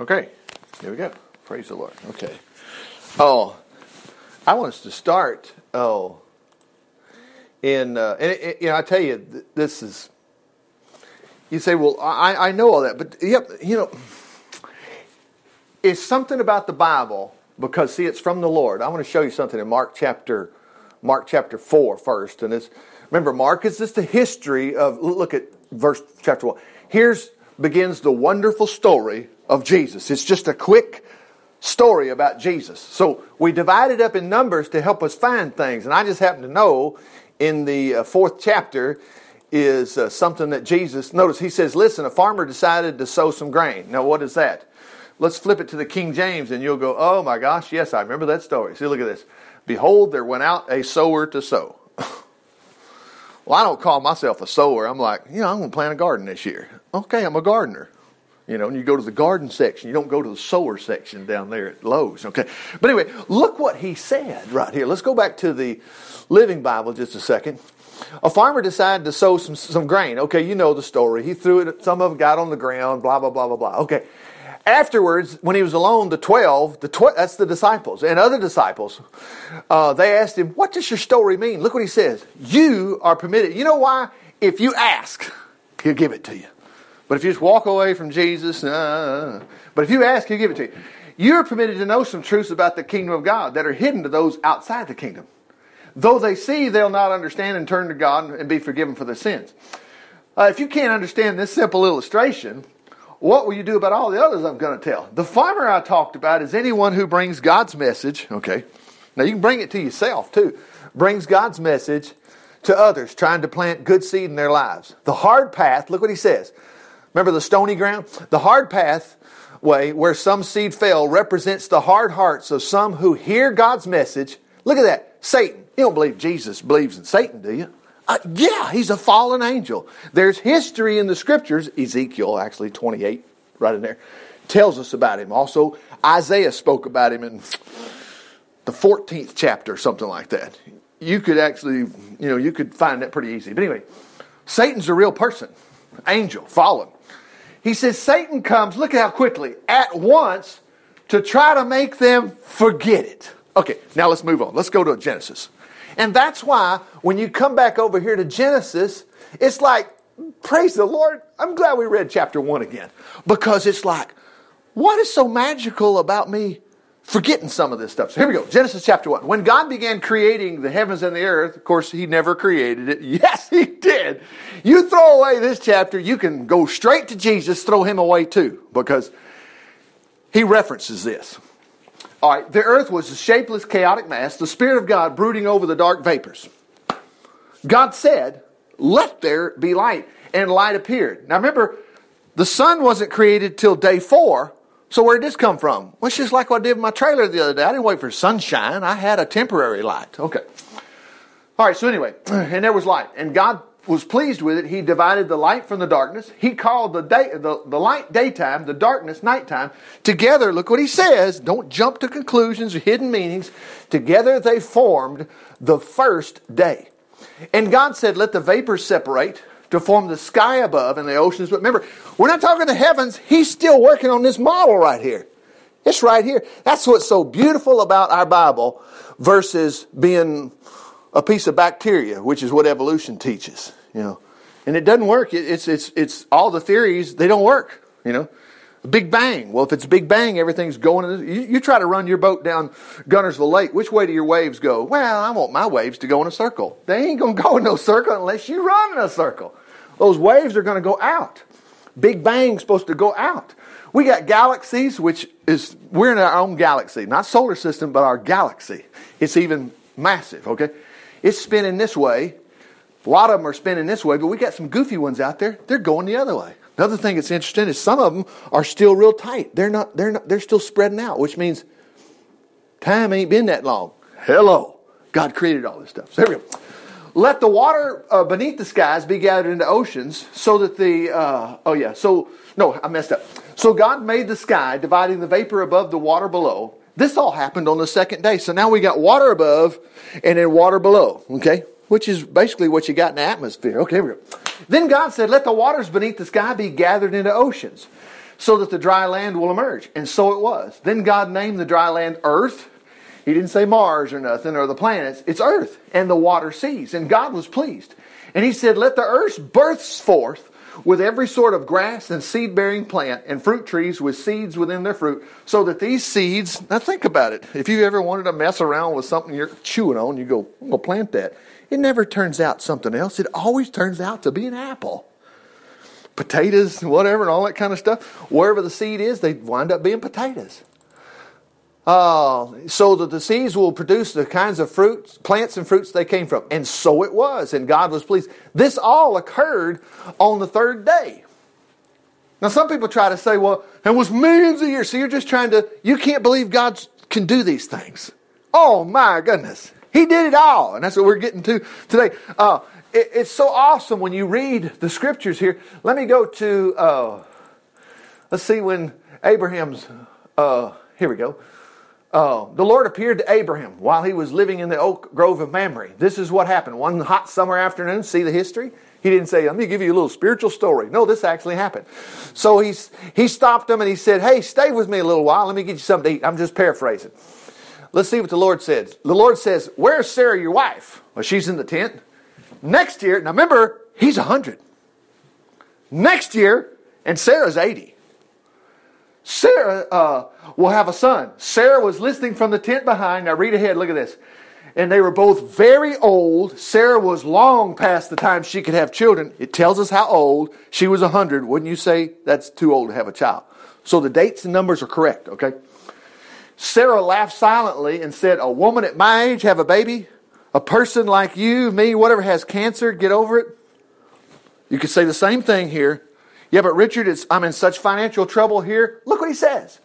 Okay, here we go. Praise the Lord. Okay. Oh, I want us to start. Oh, in uh, and it, it, you know, I tell you, th- this is. You say, well, I, I know all that, but yep, you know, it's something about the Bible because see, it's from the Lord. I want to show you something in Mark chapter, Mark chapter four first, and it's remember Mark is just the history of. Look at verse chapter one. Here's begins the wonderful story of Jesus. It's just a quick story about Jesus. So we divide it up in numbers to help us find things. And I just happen to know in the uh, fourth chapter is uh, something that Jesus, notice he says, listen, a farmer decided to sow some grain. Now, what is that? Let's flip it to the King James and you'll go, oh my gosh, yes, I remember that story. See, look at this. Behold, there went out a sower to sow. well, I don't call myself a sower. I'm like, you know, I'm going to plant a garden this year. Okay, I'm a gardener. You know, and you go to the garden section. You don't go to the sower section down there at Lowe's. Okay. But anyway, look what he said right here. Let's go back to the Living Bible just a second. A farmer decided to sow some, some grain. Okay, you know the story. He threw it, some of it got on the ground, blah, blah, blah, blah, blah. Okay. Afterwards, when he was alone, the 12, the tw- that's the disciples, and other disciples, uh, they asked him, What does your story mean? Look what he says. You are permitted. You know why? If you ask, he'll give it to you. But if you just walk away from Jesus, uh, but if you ask, he'll give it to you. You're permitted to know some truths about the kingdom of God that are hidden to those outside the kingdom. Though they see, they'll not understand and turn to God and be forgiven for their sins. Uh, if you can't understand this simple illustration, what will you do about all the others I'm going to tell? The farmer I talked about is anyone who brings God's message, okay? Now you can bring it to yourself too. Brings God's message to others, trying to plant good seed in their lives. The hard path, look what he says. Remember the stony ground? The hard path way where some seed fell represents the hard hearts of some who hear God's message. Look at that. Satan. You don't believe Jesus believes in Satan, do you? Uh, yeah, he's a fallen angel. There's history in the scriptures. Ezekiel, actually, 28, right in there, tells us about him. Also, Isaiah spoke about him in the 14th chapter, something like that. You could actually, you know, you could find that pretty easy. But anyway, Satan's a real person, angel, fallen. He says Satan comes, look at how quickly, at once to try to make them forget it. Okay, now let's move on. Let's go to Genesis. And that's why when you come back over here to Genesis, it's like, praise the Lord. I'm glad we read chapter one again because it's like, what is so magical about me forgetting some of this stuff? So here we go. Genesis chapter one. When God began creating the heavens and the earth, of course, He never created it. Yes, He did. You throw away this chapter, you can go straight to Jesus, throw Him away too, because He references this. All right, the earth was a shapeless, chaotic mass, the Spirit of God brooding over the dark vapors. God said, Let there be light, and light appeared. Now remember, the sun wasn't created till day four, so where did this come from? Well, it's just like what I did with my trailer the other day. I didn't wait for sunshine, I had a temporary light. Okay. All right, so anyway, and there was light, and God was pleased with it. He divided the light from the darkness. He called the day, the, the light daytime, the darkness nighttime. Together, look what he says. Don't jump to conclusions or hidden meanings. Together they formed the first day. And God said, let the vapors separate to form the sky above and the oceans. But remember, we're not talking the heavens. He's still working on this model right here. It's right here. That's what's so beautiful about our Bible versus being a piece of bacteria, which is what evolution teaches, you know. And it doesn't work. It's, it's, it's all the theories, they don't work, you know. Big Bang. Well, if it's Big Bang, everything's going. In you, you try to run your boat down Guntersville Lake. Which way do your waves go? Well, I want my waves to go in a circle. They ain't going to go in no circle unless you run in a circle. Those waves are going to go out. Big Bang's supposed to go out. We got galaxies, which is, we're in our own galaxy. Not solar system, but our galaxy. It's even massive, okay? It's spinning this way. A lot of them are spinning this way, but we got some goofy ones out there. They're going the other way. Another thing that's interesting is some of them are still real tight. They're not, they're not, they're still spreading out, which means time ain't been that long. Hello. God created all this stuff. So here we go. Let the water uh, beneath the skies be gathered into oceans so that the, uh, oh yeah, so, no, I messed up. So God made the sky, dividing the vapor above the water below. This all happened on the second day. So now we got water above and then water below, okay? Which is basically what you got in the atmosphere. Okay, here we go. Then God said, Let the waters beneath the sky be gathered into oceans. so that the dry land will emerge. And so it was. Then God named the dry land earth. He didn't say Mars or nothing or the planets. It's earth and the water seas. And God was pleased. And he said, Let the earth burst forth with every sort of grass and seed bearing plant and fruit trees with seeds within their fruit, so that these seeds, now think about it. If you ever wanted to mess around with something you're chewing on, you go, I'm going to plant that. It never turns out something else. It always turns out to be an apple potatoes, whatever, and all that kind of stuff. Wherever the seed is, they wind up being potatoes. Uh, so that the seeds will produce the kinds of fruits, plants and fruits they came from. And so it was, and God was pleased. This all occurred on the third day. Now, some people try to say, well, it was millions of years. So you're just trying to, you can't believe God can do these things. Oh, my goodness. He did it all. And that's what we're getting to today. Uh, it, it's so awesome when you read the scriptures here. Let me go to, uh, let's see when Abraham's, uh, here we go. Uh, the Lord appeared to Abraham while he was living in the oak grove of Mamre. This is what happened. One hot summer afternoon, see the history? He didn't say, let me give you a little spiritual story. No, this actually happened. So he's, he stopped him and he said, hey, stay with me a little while. Let me get you something to eat. I'm just paraphrasing. Let's see what the Lord says. The Lord says, where's Sarah, your wife? Well, she's in the tent. Next year, now remember, he's 100. Next year, and Sarah's 80. Sarah uh, will have a son. Sarah was listening from the tent behind. Now read ahead, look at this. And they were both very old. Sarah was long past the time she could have children. It tells us how old. She was 100. Wouldn't you say that's too old to have a child? So the dates and numbers are correct, okay? Sarah laughed silently and said, A woman at my age have a baby? a person like you, me, whatever has cancer, get over it. You could say the same thing here. Yeah, but Richard, I'm in such financial trouble here. Look what he says.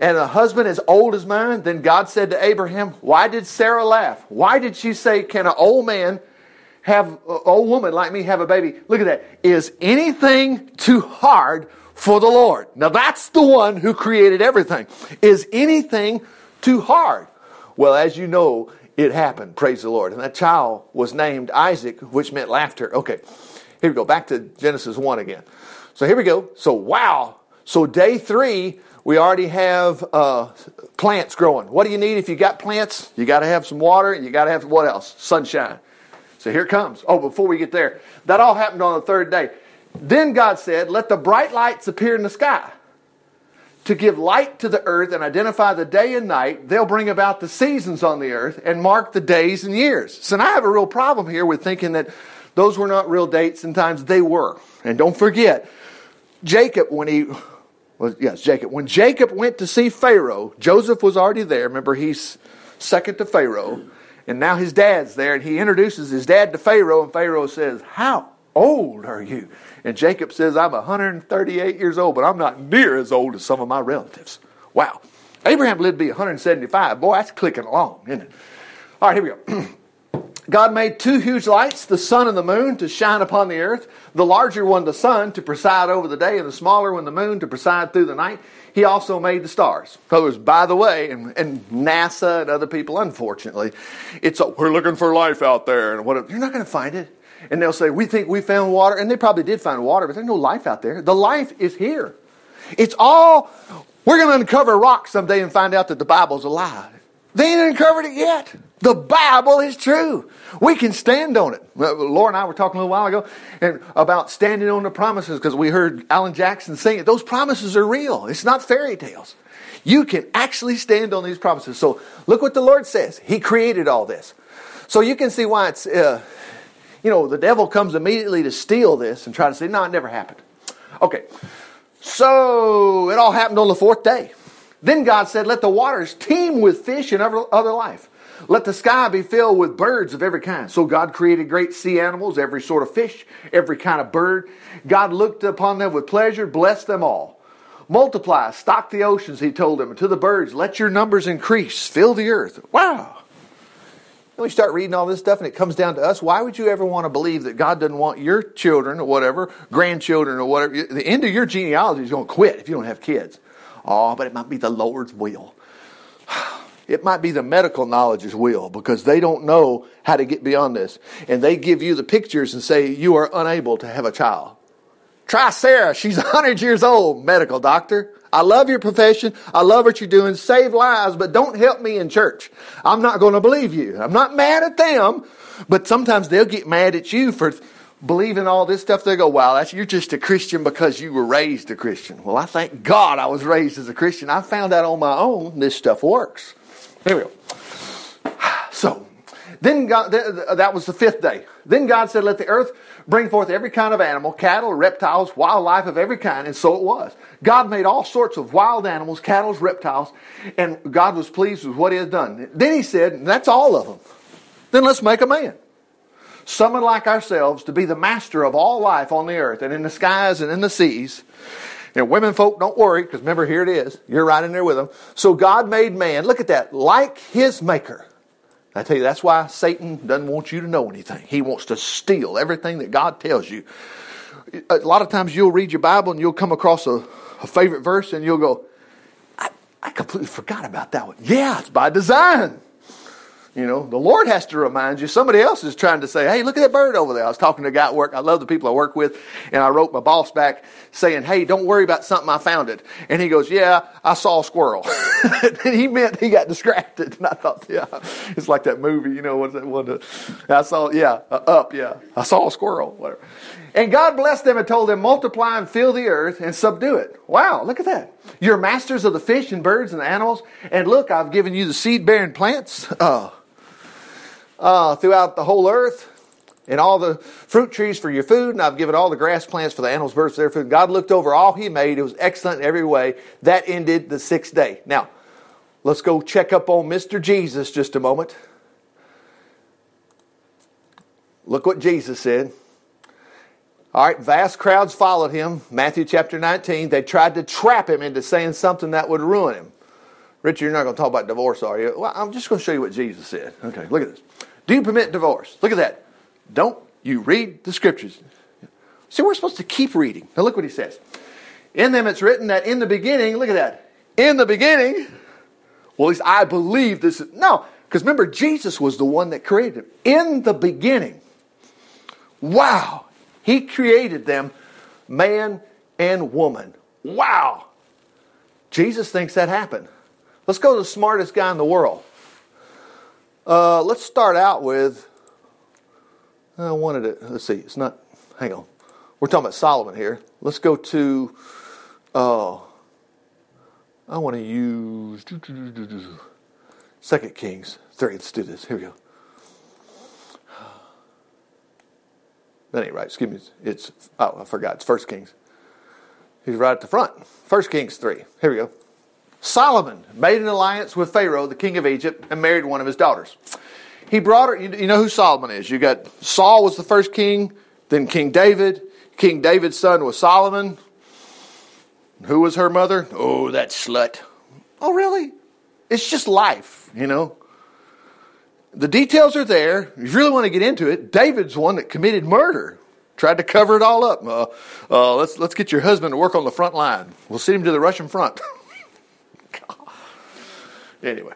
And a husband as old as mine, then God said to Abraham, Why did Sarah laugh? Why did she say, Can an old man have, an old woman like me have a baby? Look at that. Is anything too hard for the Lord? Now that's the one who created everything. Is anything too hard? Well, as you know, it happened. Praise the Lord. And that child was named Isaac, which meant laughter. Okay, here we go. Back to Genesis 1 again. So here we go. So, wow. So, day three, we already have uh, plants growing. What do you need if you got plants? You got to have some water and you got to have what else? Sunshine. So, here comes. Oh, before we get there, that all happened on the third day. Then God said, Let the bright lights appear in the sky to give light to the earth and identify the day and night. They'll bring about the seasons on the earth and mark the days and years. So now I have a real problem here with thinking that those were not real dates and times. They were. And don't forget, Jacob, when he, well, yes, Jacob, when Jacob went to see Pharaoh, Joseph was already there. Remember, he's second to Pharaoh. And now his dad's there, and he introduces his dad to Pharaoh, and Pharaoh says, How old are you? And Jacob says, I'm 138 years old, but I'm not near as old as some of my relatives. Wow. Abraham lived to be 175. Boy, that's clicking along, isn't it? All right, here we go. God made two huge lights, the sun and the moon, to shine upon the earth. The larger one, the sun, to preside over the day, and the smaller one, the moon, to preside through the night. He also made the stars. Was, by the way, and, and, NASA and other people, unfortunately, it's a, we're looking for life out there, and what? You're not going to find it and they'll say, We think we found water. And they probably did find water, but there's no life out there. The life is here. It's all, we're going to uncover rock someday and find out that the Bible's a lie. They ain't uncovered it yet. The Bible is true. We can stand on it. Laura and I were talking a little while ago and about standing on the promises because we heard Alan Jackson sing it. Those promises are real. It's not fairy tales. You can actually stand on these promises. So look what the Lord says. He created all this. So you can see why it's uh, you know, the devil comes immediately to steal this and try to say, no, it never happened. Okay, so it all happened on the fourth day. Then God said, let the waters teem with fish and other life. Let the sky be filled with birds of every kind. So God created great sea animals, every sort of fish, every kind of bird. God looked upon them with pleasure, blessed them all. Multiply, stock the oceans, he told them, and to the birds, let your numbers increase, fill the earth. Wow. And we start reading all this stuff and it comes down to us. Why would you ever want to believe that God doesn't want your children or whatever, grandchildren or whatever? The end of your genealogy is going to quit if you don't have kids. Oh, but it might be the Lord's will. It might be the medical knowledge's will because they don't know how to get beyond this. And they give you the pictures and say you are unable to have a child. Try Sarah. She's 100 years old, medical doctor. I love your profession. I love what you're doing. Save lives, but don't help me in church. I'm not going to believe you. I'm not mad at them, but sometimes they'll get mad at you for believing all this stuff. They go, wow, that's, you're just a Christian because you were raised a Christian. Well, I thank God I was raised as a Christian. I found out on my own this stuff works. Here we go. So, then God, that was the fifth day. Then God said, Let the earth bring forth every kind of animal, cattle, reptiles, wildlife of every kind. And so it was. God made all sorts of wild animals, cattle, reptiles, and God was pleased with what he had done. Then he said, That's all of them. Then let's make a man. Someone like ourselves to be the master of all life on the earth and in the skies and in the seas. You know, women folk, don't worry, because remember, here it is. You're right in there with them. So God made man, look at that, like his maker. I tell you, that's why Satan doesn't want you to know anything. He wants to steal everything that God tells you. A lot of times you'll read your Bible and you'll come across a, a favorite verse and you'll go, I, I completely forgot about that one. Yeah, it's by design. You know, the Lord has to remind you. Somebody else is trying to say, hey, look at that bird over there. I was talking to a guy at work. I love the people I work with. And I wrote my boss back saying, hey, don't worry about something. I found it. And he goes, yeah, I saw a squirrel. and he meant he got distracted. And I thought, yeah, it's like that movie, you know, what's that one? I saw, yeah, uh, up, yeah. I saw a squirrel, whatever. And God blessed them and told them, multiply and fill the earth and subdue it. Wow, look at that. You're masters of the fish and birds and the animals. And look, I've given you the seed bearing plants. Oh uh, throughout the whole earth and all the fruit trees for your food, and I've given all the grass plants for the animals, birds for their food. God looked over all He made. It was excellent in every way. That ended the sixth day. Now, let's go check up on Mr. Jesus just a moment. Look what Jesus said. All right, vast crowds followed him. Matthew chapter 19. They tried to trap him into saying something that would ruin him. Richard, you're not going to talk about divorce, are you? Well, I'm just going to show you what Jesus said. Okay, look at this. Do you permit divorce? Look at that. Don't you read the scriptures? See, we're supposed to keep reading. Now, look what he says. In them it's written that in the beginning, look at that. In the beginning, well, at least I believe this. Is, no, because remember, Jesus was the one that created them. In the beginning. Wow. He created them, man and woman. Wow. Jesus thinks that happened. Let's go to the smartest guy in the world. Uh, let's start out with. I wanted it. Let's see. It's not. Hang on. We're talking about Solomon here. Let's go to. Uh, I want to use Second Kings three. Let's do this. Here we go. That ain't right. Excuse me. It's oh, I forgot. It's First Kings. He's right at the front. First Kings three. Here we go. Solomon made an alliance with Pharaoh, the king of Egypt, and married one of his daughters. He brought her, you know who Solomon is. You got Saul was the first king, then King David. King David's son was Solomon. Who was her mother? Oh, that slut. Oh, really? It's just life, you know. The details are there. If you really want to get into it, David's one that committed murder. Tried to cover it all up. Uh, uh, let's let's get your husband to work on the front line. We'll send him to the Russian front. Anyway.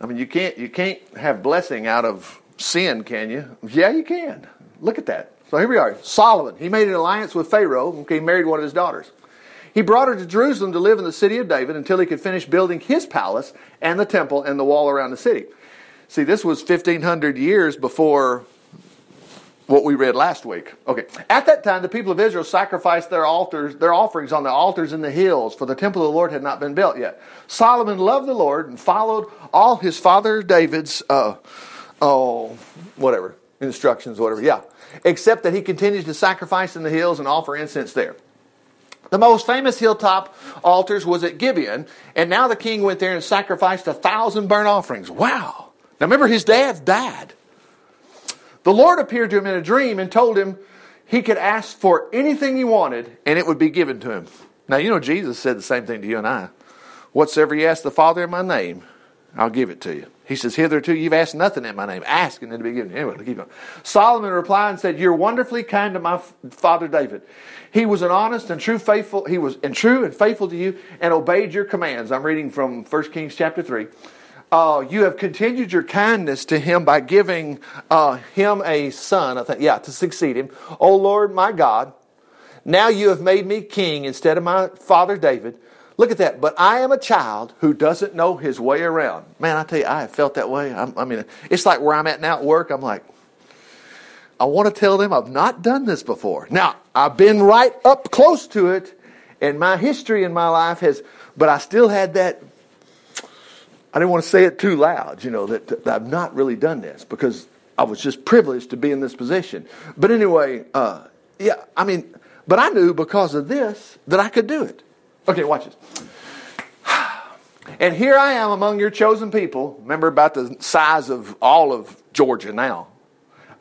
I mean, you can't you can't have blessing out of sin, can you? Yeah, you can. Look at that. So here we are. Solomon. He made an alliance with Pharaoh. Okay, married one of his daughters. He brought her to Jerusalem to live in the city of David until he could finish building his palace and the temple and the wall around the city. See, this was 1500 years before what we read last week. Okay. At that time, the people of Israel sacrificed their altars, their offerings on the altars in the hills, for the temple of the Lord had not been built yet. Solomon loved the Lord and followed all his father David's, uh, oh, whatever, instructions, whatever. Yeah. Except that he continued to sacrifice in the hills and offer incense there. The most famous hilltop altars was at Gibeon, and now the king went there and sacrificed a thousand burnt offerings. Wow. Now remember, his dad died. The Lord appeared to him in a dream and told him he could ask for anything he wanted and it would be given to him. Now, you know, Jesus said the same thing to you and I. Whatsoever you ask the Father in my name, I'll give it to you. He says, Hitherto you've asked nothing in my name. Ask and it'll be given. Anyway, keep going. Solomon replied and said, You're wonderfully kind to my father David. He was an honest and true faithful, he was and true and faithful to you and obeyed your commands. I'm reading from 1 Kings chapter 3. Uh, you have continued your kindness to him by giving uh, him a son, I think, yeah, to succeed him. O Lord my God, now you have made me king instead of my father David. Look at that. But I am a child who doesn't know his way around. Man, I tell you, I have felt that way. I'm, i mean, it's like where I'm at now at work. I'm like, I want to tell them I've not done this before. Now, I've been right up close to it, and my history in my life has, but I still had that. I didn't want to say it too loud, you know, that, that I've not really done this because I was just privileged to be in this position. But anyway, uh, yeah, I mean, but I knew because of this that I could do it. Okay, watch this. And here I am among your chosen people. Remember about the size of all of Georgia now.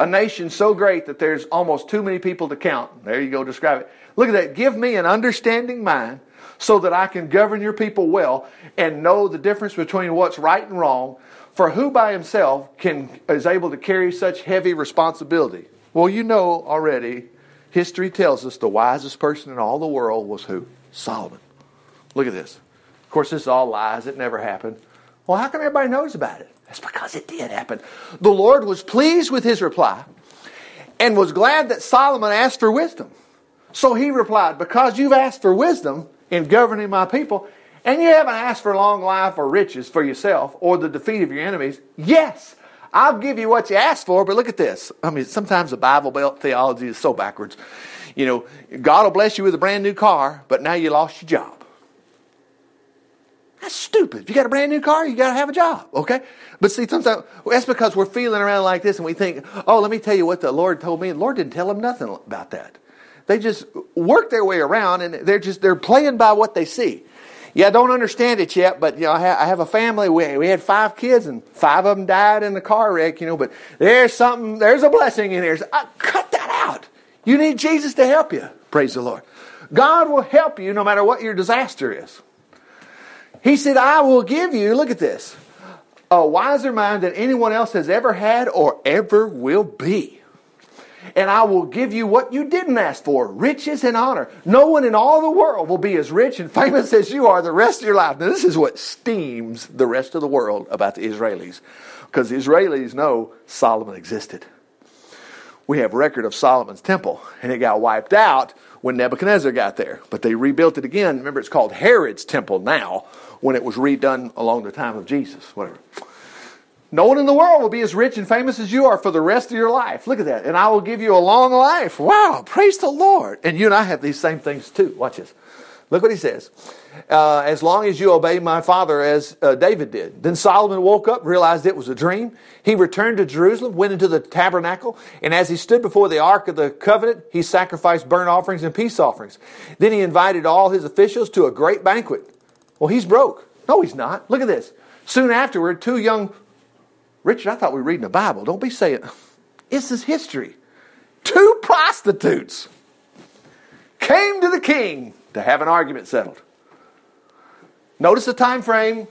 A nation so great that there's almost too many people to count. There you go, describe it. Look at that. Give me an understanding mind so that I can govern your people well and know the difference between what's right and wrong. For who by himself can is able to carry such heavy responsibility? Well, you know already History tells us the wisest person in all the world was who? Solomon. Look at this. Of course, this is all lies. It never happened. Well, how come everybody knows about it? That's because it did happen. The Lord was pleased with his reply and was glad that Solomon asked for wisdom. So he replied, Because you've asked for wisdom in governing my people, and you haven't asked for long life or riches for yourself or the defeat of your enemies, yes, I'll give you what you asked for, but look at this. I mean, sometimes the Bible Belt theology is so backwards. You know, God will bless you with a brand new car, but now you lost your job. That's stupid. If you got a brand new car, you got to have a job, okay? But see, sometimes that's because we're feeling around like this and we think, oh, let me tell you what the Lord told me. The Lord didn't tell them nothing about that. They just work their way around and they're just, they're playing by what they see. Yeah, I don't understand it yet, but you know, I have, I have a family. We, we had five kids, and five of them died in the car wreck. You know, but there's something. There's a blessing in there. So I, cut that out. You need Jesus to help you. Praise the Lord. God will help you no matter what your disaster is. He said, "I will give you." Look at this. A wiser mind than anyone else has ever had or ever will be and I will give you what you didn't ask for riches and honor. No one in all the world will be as rich and famous as you are the rest of your life. Now, this is what steams the rest of the world about the Israelis because the Israelis know Solomon existed. We have record of Solomon's temple, and it got wiped out when Nebuchadnezzar got there. But they rebuilt it again. Remember, it's called Herod's temple now when it was redone along the time of Jesus, whatever. No one in the world will be as rich and famous as you are for the rest of your life. Look at that. And I will give you a long life. Wow. Praise the Lord. And you and I have these same things too. Watch this. Look what he says. Uh, as long as you obey my father as uh, David did. Then Solomon woke up, realized it was a dream. He returned to Jerusalem, went into the tabernacle, and as he stood before the ark of the covenant, he sacrificed burnt offerings and peace offerings. Then he invited all his officials to a great banquet. Well, he's broke. No, he's not. Look at this. Soon afterward, two young Richard, I thought we were reading the Bible. Don't be saying, this is history. Two prostitutes came to the king to have an argument settled. Notice the time frame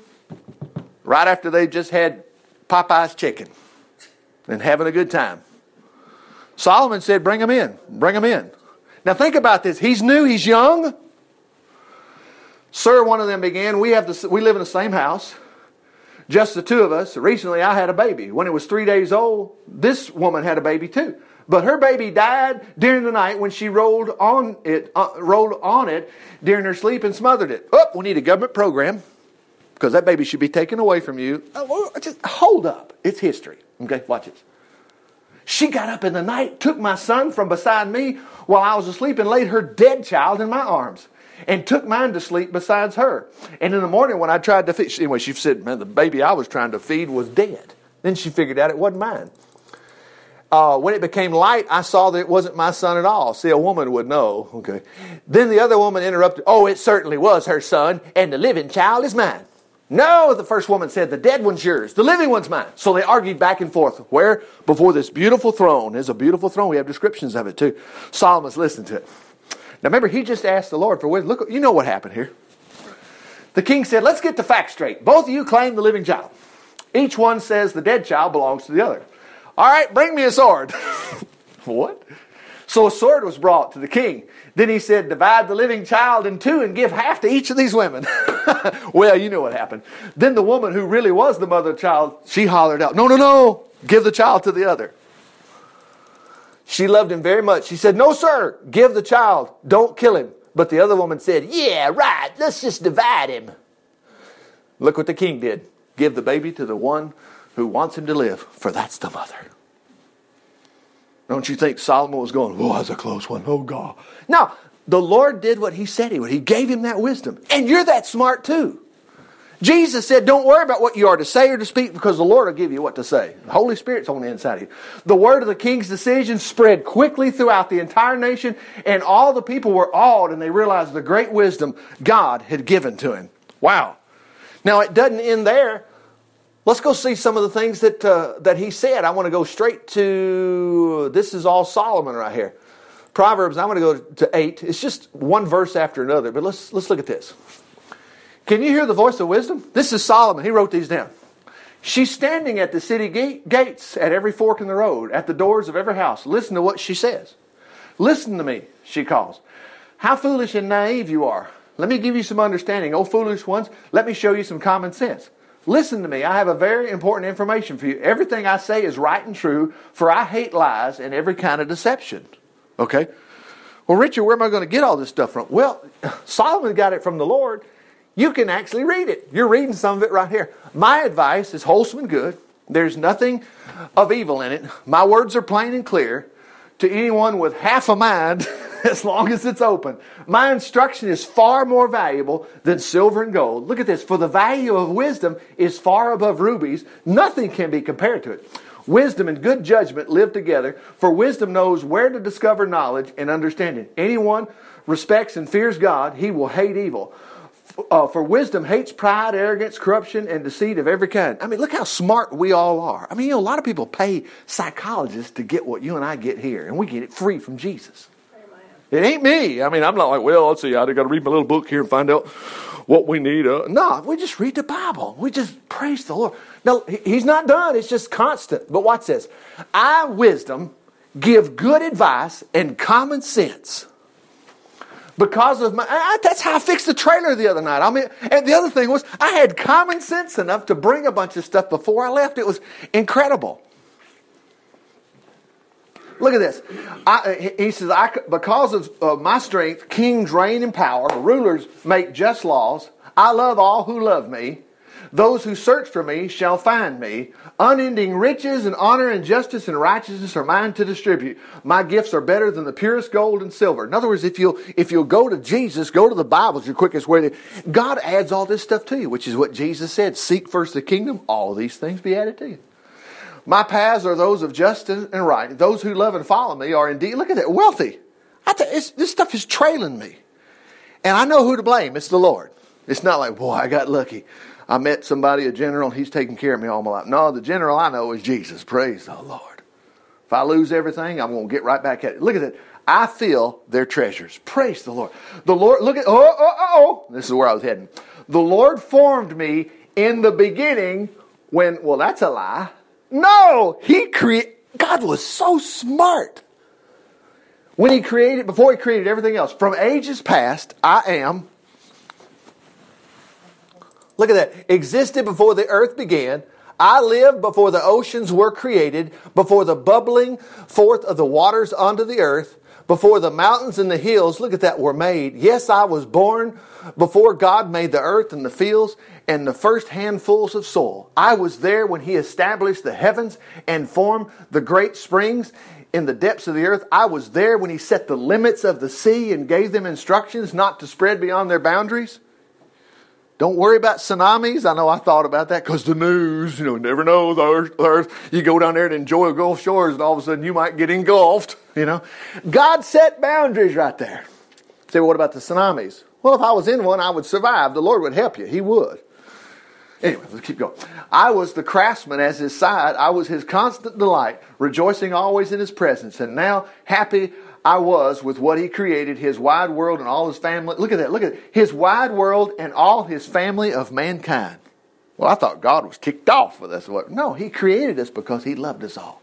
right after they just had Popeye's chicken and having a good time. Solomon said, Bring him in. Bring him in. Now think about this. He's new, he's young. Sir, one of them began, we, have the, we live in the same house just the two of us. Recently, I had a baby. When it was three days old, this woman had a baby too. But her baby died during the night when she rolled on it, uh, rolled on it during her sleep and smothered it. Oh, we need a government program because that baby should be taken away from you. Oh, just hold up. It's history. Okay, watch this. She got up in the night, took my son from beside me while I was asleep, and laid her dead child in my arms and took mine to sleep besides her. And in the morning when I tried to feed, anyway, she said, man, the baby I was trying to feed was dead. Then she figured out it wasn't mine. Uh, when it became light, I saw that it wasn't my son at all. See, a woman would know. Okay. Then the other woman interrupted, Oh, it certainly was her son, and the living child is mine. No, the first woman said, The dead one's yours, the living one's mine. So they argued back and forth. Where? Before this beautiful throne. There's a beautiful throne. We have descriptions of it too. Solomon's listening to it. Now remember, he just asked the Lord for wisdom. Look, you know what happened here. The king said, Let's get the facts straight. Both of you claim the living child. Each one says the dead child belongs to the other. All right, bring me a sword. what? So a sword was brought to the king. Then he said, Divide the living child in two and give half to each of these women. well, you know what happened. Then the woman who really was the mother of the child, she hollered out, No, no, no, give the child to the other. She loved him very much. She said, No, sir, give the child, don't kill him. But the other woman said, Yeah, right, let's just divide him. Look what the king did give the baby to the one who wants him to live, for that's the mother. Don't you think Solomon was going, Oh, that's a close one. Oh, God. Now, the Lord did what he said he would. He gave him that wisdom. And you're that smart too. Jesus said, Don't worry about what you are to say or to speak because the Lord will give you what to say. The Holy Spirit's on the inside of you. The word of the king's decision spread quickly throughout the entire nation, and all the people were awed and they realized the great wisdom God had given to him. Wow. Now, it doesn't end there. Let's go see some of the things that, uh, that he said. I want to go straight to this is all Solomon right here. Proverbs, I'm going to go to 8. It's just one verse after another, but let's, let's look at this. Can you hear the voice of wisdom? This is Solomon. He wrote these down. She's standing at the city gate, gates at every fork in the road, at the doors of every house. Listen to what she says. Listen to me, she calls. How foolish and naive you are. Let me give you some understanding. Oh, foolish ones, let me show you some common sense. Listen to me. I have a very important information for you. Everything I say is right and true, for I hate lies and every kind of deception. Okay? Well, Richard, where am I going to get all this stuff from? Well, Solomon got it from the Lord. You can actually read it. You're reading some of it right here. My advice is wholesome and good. There's nothing of evil in it. My words are plain and clear to anyone with half a mind as long as it's open. My instruction is far more valuable than silver and gold. Look at this. For the value of wisdom is far above rubies. Nothing can be compared to it. Wisdom and good judgment live together, for wisdom knows where to discover knowledge and understanding. Anyone respects and fears God, he will hate evil. Uh, for wisdom hates pride, arrogance, corruption, and deceit of every kind. I mean, look how smart we all are. I mean, you know, a lot of people pay psychologists to get what you and I get here, and we get it free from Jesus. Amen. It ain't me. I mean, I'm not like, well, let's see, I got to read my little book here and find out what we need. Uh, no, we just read the Bible. We just praise the Lord. No, he's not done. It's just constant. But watch this. I, wisdom, give good advice and common sense because of my I, that's how i fixed the trailer the other night. I mean and the other thing was i had common sense enough to bring a bunch of stuff before i left. It was incredible. Look at this. I, he says I, because of uh, my strength kings reign in power. Rulers make just laws. I love all who love me. Those who search for me shall find me. Unending riches and honor and justice and righteousness are mine to distribute. My gifts are better than the purest gold and silver. In other words, if you'll, if you'll go to Jesus, go to the Bible, it's your quickest way to, God adds all this stuff to you, which is what Jesus said. Seek first the kingdom, all these things be added to you. My paths are those of justice and right. Those who love and follow me are indeed, look at that, wealthy. I th- this stuff is trailing me. And I know who to blame. It's the Lord. It's not like, boy, I got lucky. I met somebody, a general, he's taken care of me all my life. No, the general I know is Jesus. Praise the Lord. If I lose everything, I'm going to get right back at it. Look at it. I feel their treasures. Praise the Lord. The Lord, look at, oh, oh, oh, oh. This is where I was heading. The Lord formed me in the beginning when, well, that's a lie. No, He created, God was so smart. When He created, before He created everything else, from ages past, I am Look at that. Existed before the earth began. I lived before the oceans were created, before the bubbling forth of the waters onto the earth, before the mountains and the hills, look at that, were made. Yes, I was born before God made the earth and the fields and the first handfuls of soil. I was there when He established the heavens and formed the great springs in the depths of the earth. I was there when He set the limits of the sea and gave them instructions not to spread beyond their boundaries. Don't worry about tsunamis. I know I thought about that because the news, you know, never know the earth. You go down there and enjoy Gulf shores, and all of a sudden you might get engulfed. You know, God set boundaries right there. Say, well, what about the tsunamis? Well, if I was in one, I would survive. The Lord would help you. He would. Anyway, let's keep going. I was the craftsman as his side. I was his constant delight, rejoicing always in his presence. And now, happy I was with what he created, his wide world and all his family. Look at that. Look at that. His wide world and all his family of mankind. Well, I thought God was kicked off with us. No, he created us because he loved us all.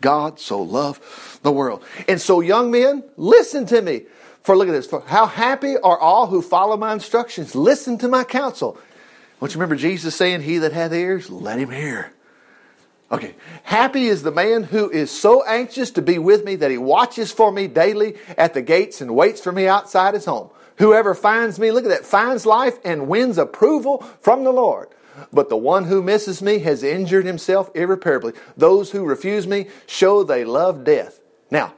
God so loved the world. And so, young men, listen to me. For look at this. For how happy are all who follow my instructions, listen to my counsel. Don't you remember Jesus saying, He that hath ears, let him hear. Okay. Happy is the man who is so anxious to be with me that he watches for me daily at the gates and waits for me outside his home. Whoever finds me, look at that, finds life and wins approval from the Lord. But the one who misses me has injured himself irreparably. Those who refuse me show they love death. Now,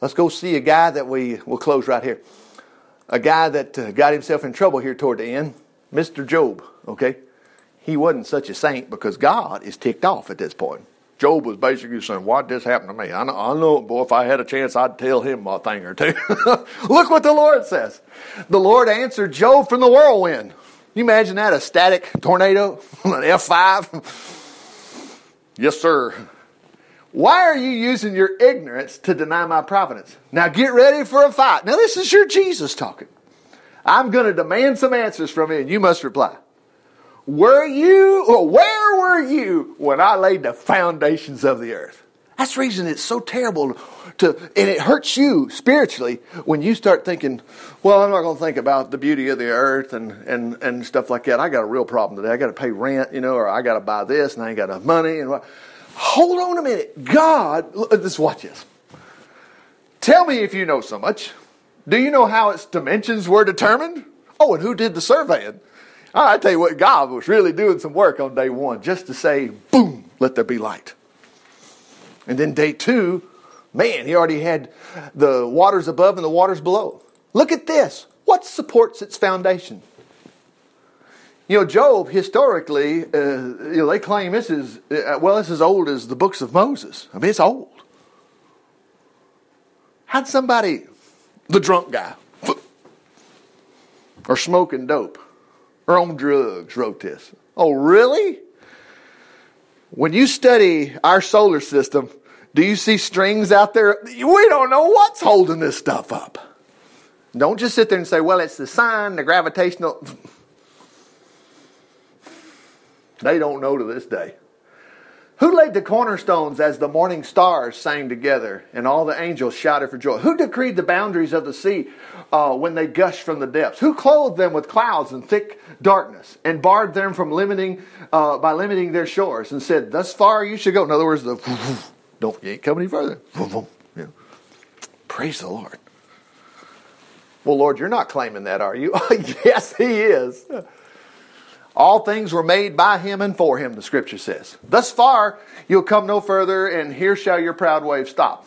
let's go see a guy that we will close right here. A guy that uh, got himself in trouble here toward the end, Mr. Job, okay? He wasn't such a saint because God is ticked off at this point. Job was basically saying, Why'd this happen to me? I know, I know, boy, if I had a chance, I'd tell him a thing or two. Look what the Lord says. The Lord answered Job from the whirlwind. You imagine that? A static tornado, an F5? yes, sir. Why are you using your ignorance to deny my providence? Now get ready for a fight. Now, this is your Jesus talking. I'm going to demand some answers from you, and you must reply. Were you, or where were you when I laid the foundations of the earth? That's the reason it's so terrible to, and it hurts you spiritually when you start thinking, well, I'm not going to think about the beauty of the earth and, and, and stuff like that. I got a real problem today. I got to pay rent, you know, or I got to buy this and I ain't got enough money. And what. Hold on a minute. God, let's watch this. Tell me if you know so much. Do you know how its dimensions were determined? Oh, and who did the surveying? I tell you what, God was really doing some work on day one just to say, boom, let there be light. And then day two, man, he already had the waters above and the waters below. Look at this. What supports its foundation? You know, Job, historically, uh, you know, they claim this is, uh, well, it's as old as the books of Moses. I mean, it's old. How'd somebody, the drunk guy, or smoking dope, or on drugs, wrote this? Oh, really? When you study our solar system, do you see strings out there? We don't know what's holding this stuff up. Don't just sit there and say, well, it's the sun, the gravitational. They don't know to this day. Who laid the cornerstones as the morning stars sang together and all the angels shouted for joy? Who decreed the boundaries of the sea uh, when they gushed from the depths? Who clothed them with clouds and thick darkness and barred them from limiting uh, by limiting their shores and said, "Thus far you should go." In other words, the don't you ain't come any further. Yeah. Praise the Lord. Well, Lord, you're not claiming that, are you? yes, He is. All things were made by him and for him, the scripture says. Thus far, you'll come no further, and here shall your proud wave stop.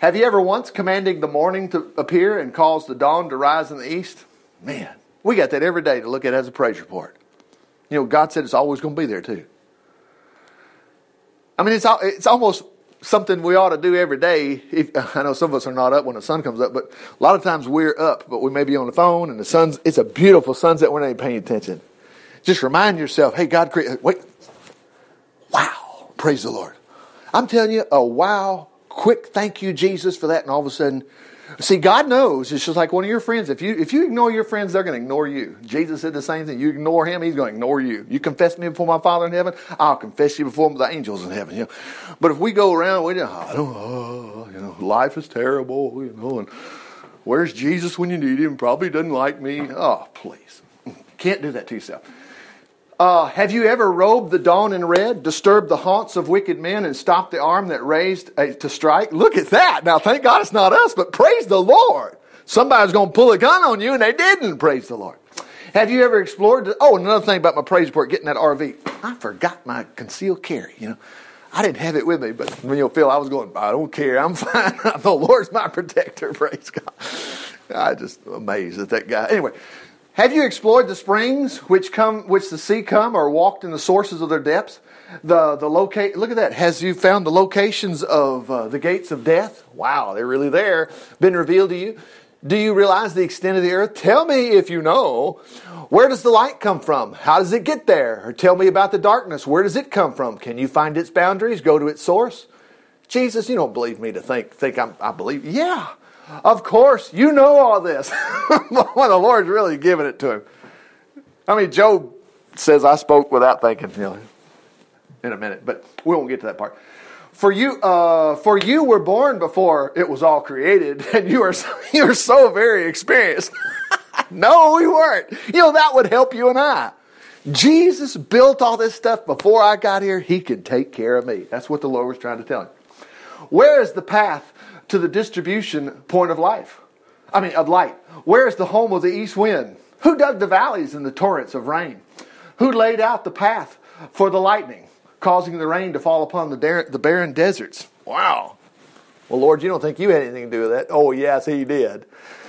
Have you ever once commanded the morning to appear and caused the dawn to rise in the east? Man, we got that every day to look at as a praise report. You know, God said it's always going to be there too. I mean, it's it's almost something we ought to do every day. If, I know some of us are not up when the sun comes up, but a lot of times we're up, but we may be on the phone and the sun's. It's a beautiful sunset. We're not even paying attention. Just remind yourself, hey, God created, wait, wow, praise the Lord. I'm telling you, a wow, quick thank you, Jesus, for that. And all of a sudden, see, God knows. It's just like one of your friends. If you, if you ignore your friends, they're going to ignore you. Jesus said the same thing. You ignore him, he's going to ignore you. You confess me before my Father in heaven, I'll confess you before the angels in heaven. You know? But if we go around, we don't, I don't, oh, you know, life is terrible, you know, and where's Jesus when you need him? Probably doesn't like me. Oh, please. Can't do that to yourself. Uh, have you ever robed the dawn in red, disturbed the haunts of wicked men, and stopped the arm that raised uh, to strike? Look at that. Now, thank God it's not us, but praise the Lord. Somebody's going to pull a gun on you, and they didn't. Praise the Lord. Have you ever explored? The, oh, another thing about my praise report, getting that RV. I forgot my concealed carry. You know, I didn't have it with me, but when you'll feel I was going, I don't care. I'm fine. the Lord's my protector. Praise God. I just amazed at that guy. Anyway, have you explored the springs which come, which the sea come, or walked in the sources of their depths? The the locate. Look at that. Has you found the locations of uh, the gates of death? Wow, they're really there. Been revealed to you. Do you realize the extent of the earth? Tell me if you know. Where does the light come from? How does it get there? Or tell me about the darkness. Where does it come from? Can you find its boundaries? Go to its source. Jesus, you don't believe me to think think I'm, I believe. Yeah, of course, you know all this. when the Lord's really giving it to him. I mean, Job says, I spoke without thinking, you know, in a minute, but we won't get to that part. for you, uh, for you were born before it was all created, and you are so, you are so very experienced. no, we weren't. You know that would help you and I. Jesus built all this stuff before I got here. He can take care of me. That's what the Lord was trying to tell him. Where is the path to the distribution point of life? I mean, of light. Where is the home of the east wind? Who dug the valleys and the torrents of rain? Who laid out the path for the lightning, causing the rain to fall upon the, the barren deserts? Wow. Well, Lord, you don't think you had anything to do with that? Oh, yes, He did.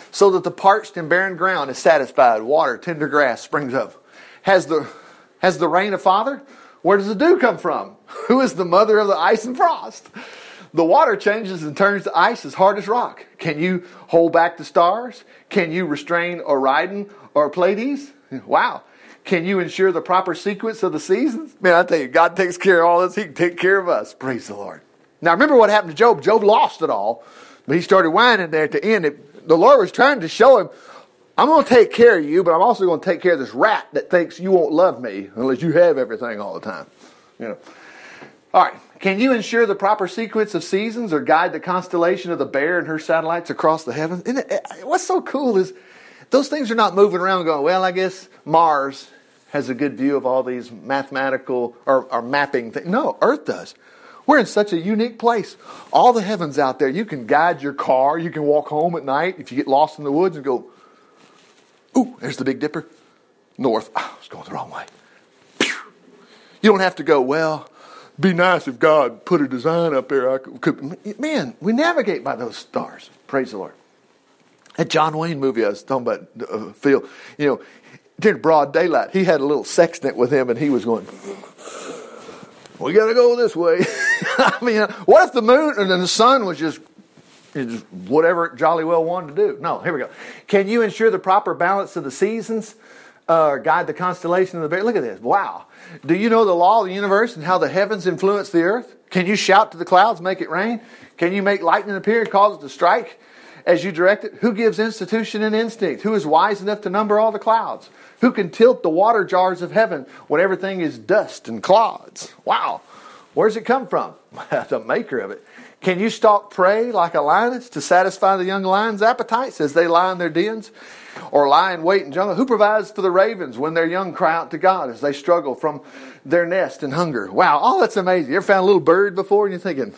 So that the parched and barren ground is satisfied, water, tender grass springs up. Has the, has the rain a father? Where does the dew come from? Who is the mother of the ice and frost? The water changes and turns to ice as hard as rock. Can you hold back the stars? Can you restrain Orion or Pleiades? Wow. Can you ensure the proper sequence of the seasons? Man, I tell you, God takes care of all this. He can take care of us. Praise the Lord. Now, remember what happened to Job. Job lost it all, but he started whining there at the end. the Lord was trying to show him, I'm going to take care of you, but I'm also going to take care of this rat that thinks you won't love me unless you have everything all the time. You know. All right. Can you ensure the proper sequence of seasons or guide the constellation of the bear and her satellites across the heavens? It, eh, eh, what's so cool is those things are not moving around going, well, I guess Mars has a good view of all these mathematical or, or mapping things. No, Earth does. We're in such a unique place. All the heavens out there, you can guide your car, you can walk home at night if you get lost in the woods and go, ooh, there's the Big Dipper. North. Oh, I was going the wrong way. You don't have to go, well, be nice if God put a design up there. I could, man, we navigate by those stars. Praise the Lord. That John Wayne movie I was talking about, uh, Phil, you know, during broad daylight, he had a little sextant with him and he was going, we got to go this way. I mean, what if the moon and the sun was just, just whatever jolly well wanted to do? No, here we go. Can you ensure the proper balance of the seasons? Uh, guide the constellation of the bear. Look at this. Wow. Do you know the law of the universe and how the heavens influence the earth? Can you shout to the clouds, make it rain? Can you make lightning appear and cause it to strike as you direct it? Who gives institution and instinct? Who is wise enough to number all the clouds? Who can tilt the water jars of heaven when everything is dust and clods? Wow. Where's it come from? the maker of it. Can you stalk prey like a lioness to satisfy the young lion's appetites as they lie in their dens? or lie in wait in jungle? Who provides for the ravens when their young cry out to God as they struggle from their nest in hunger? Wow, all that's amazing. You ever found a little bird before and you're thinking,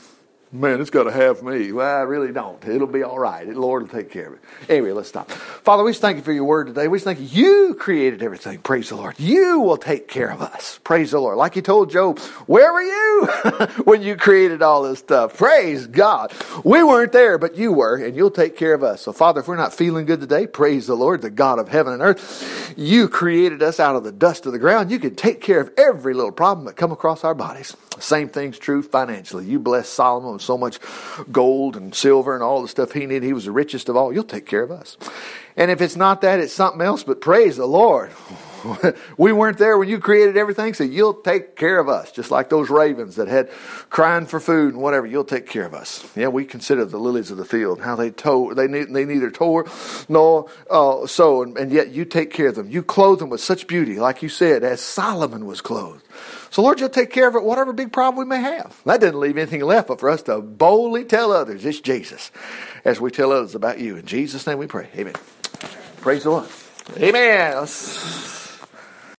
Man, it's got to have me. Well, I really don't. It'll be all right. The Lord will take care of it. Anyway, let's stop. Father, we just thank you for your word today. We just thank you. You created everything. Praise the Lord. You will take care of us. Praise the Lord. Like you told Job, where were you when you created all this stuff? Praise God. We weren't there, but you were, and you'll take care of us. So, Father, if we're not feeling good today, praise the Lord, the God of heaven and earth. You created us out of the dust of the ground. You can take care of every little problem that come across our bodies. Same thing's true financially. You bless Solomon with so much gold and silver and all the stuff he needed. He was the richest of all. You'll take care of us. And if it's not that, it's something else, but praise the Lord. we weren't there when you created everything, so you'll take care of us. Just like those ravens that had crying for food and whatever, you'll take care of us. Yeah, we consider the lilies of the field, how they tow, they, they neither tow nor uh, and, and yet you take care of them. You clothe them with such beauty, like you said, as Solomon was clothed. So, Lord, you'll take care of it, whatever big problem we may have. That doesn't leave anything left but for us to boldly tell others it's Jesus as we tell others about you. In Jesus' name we pray. Amen. Praise the Lord. Amen.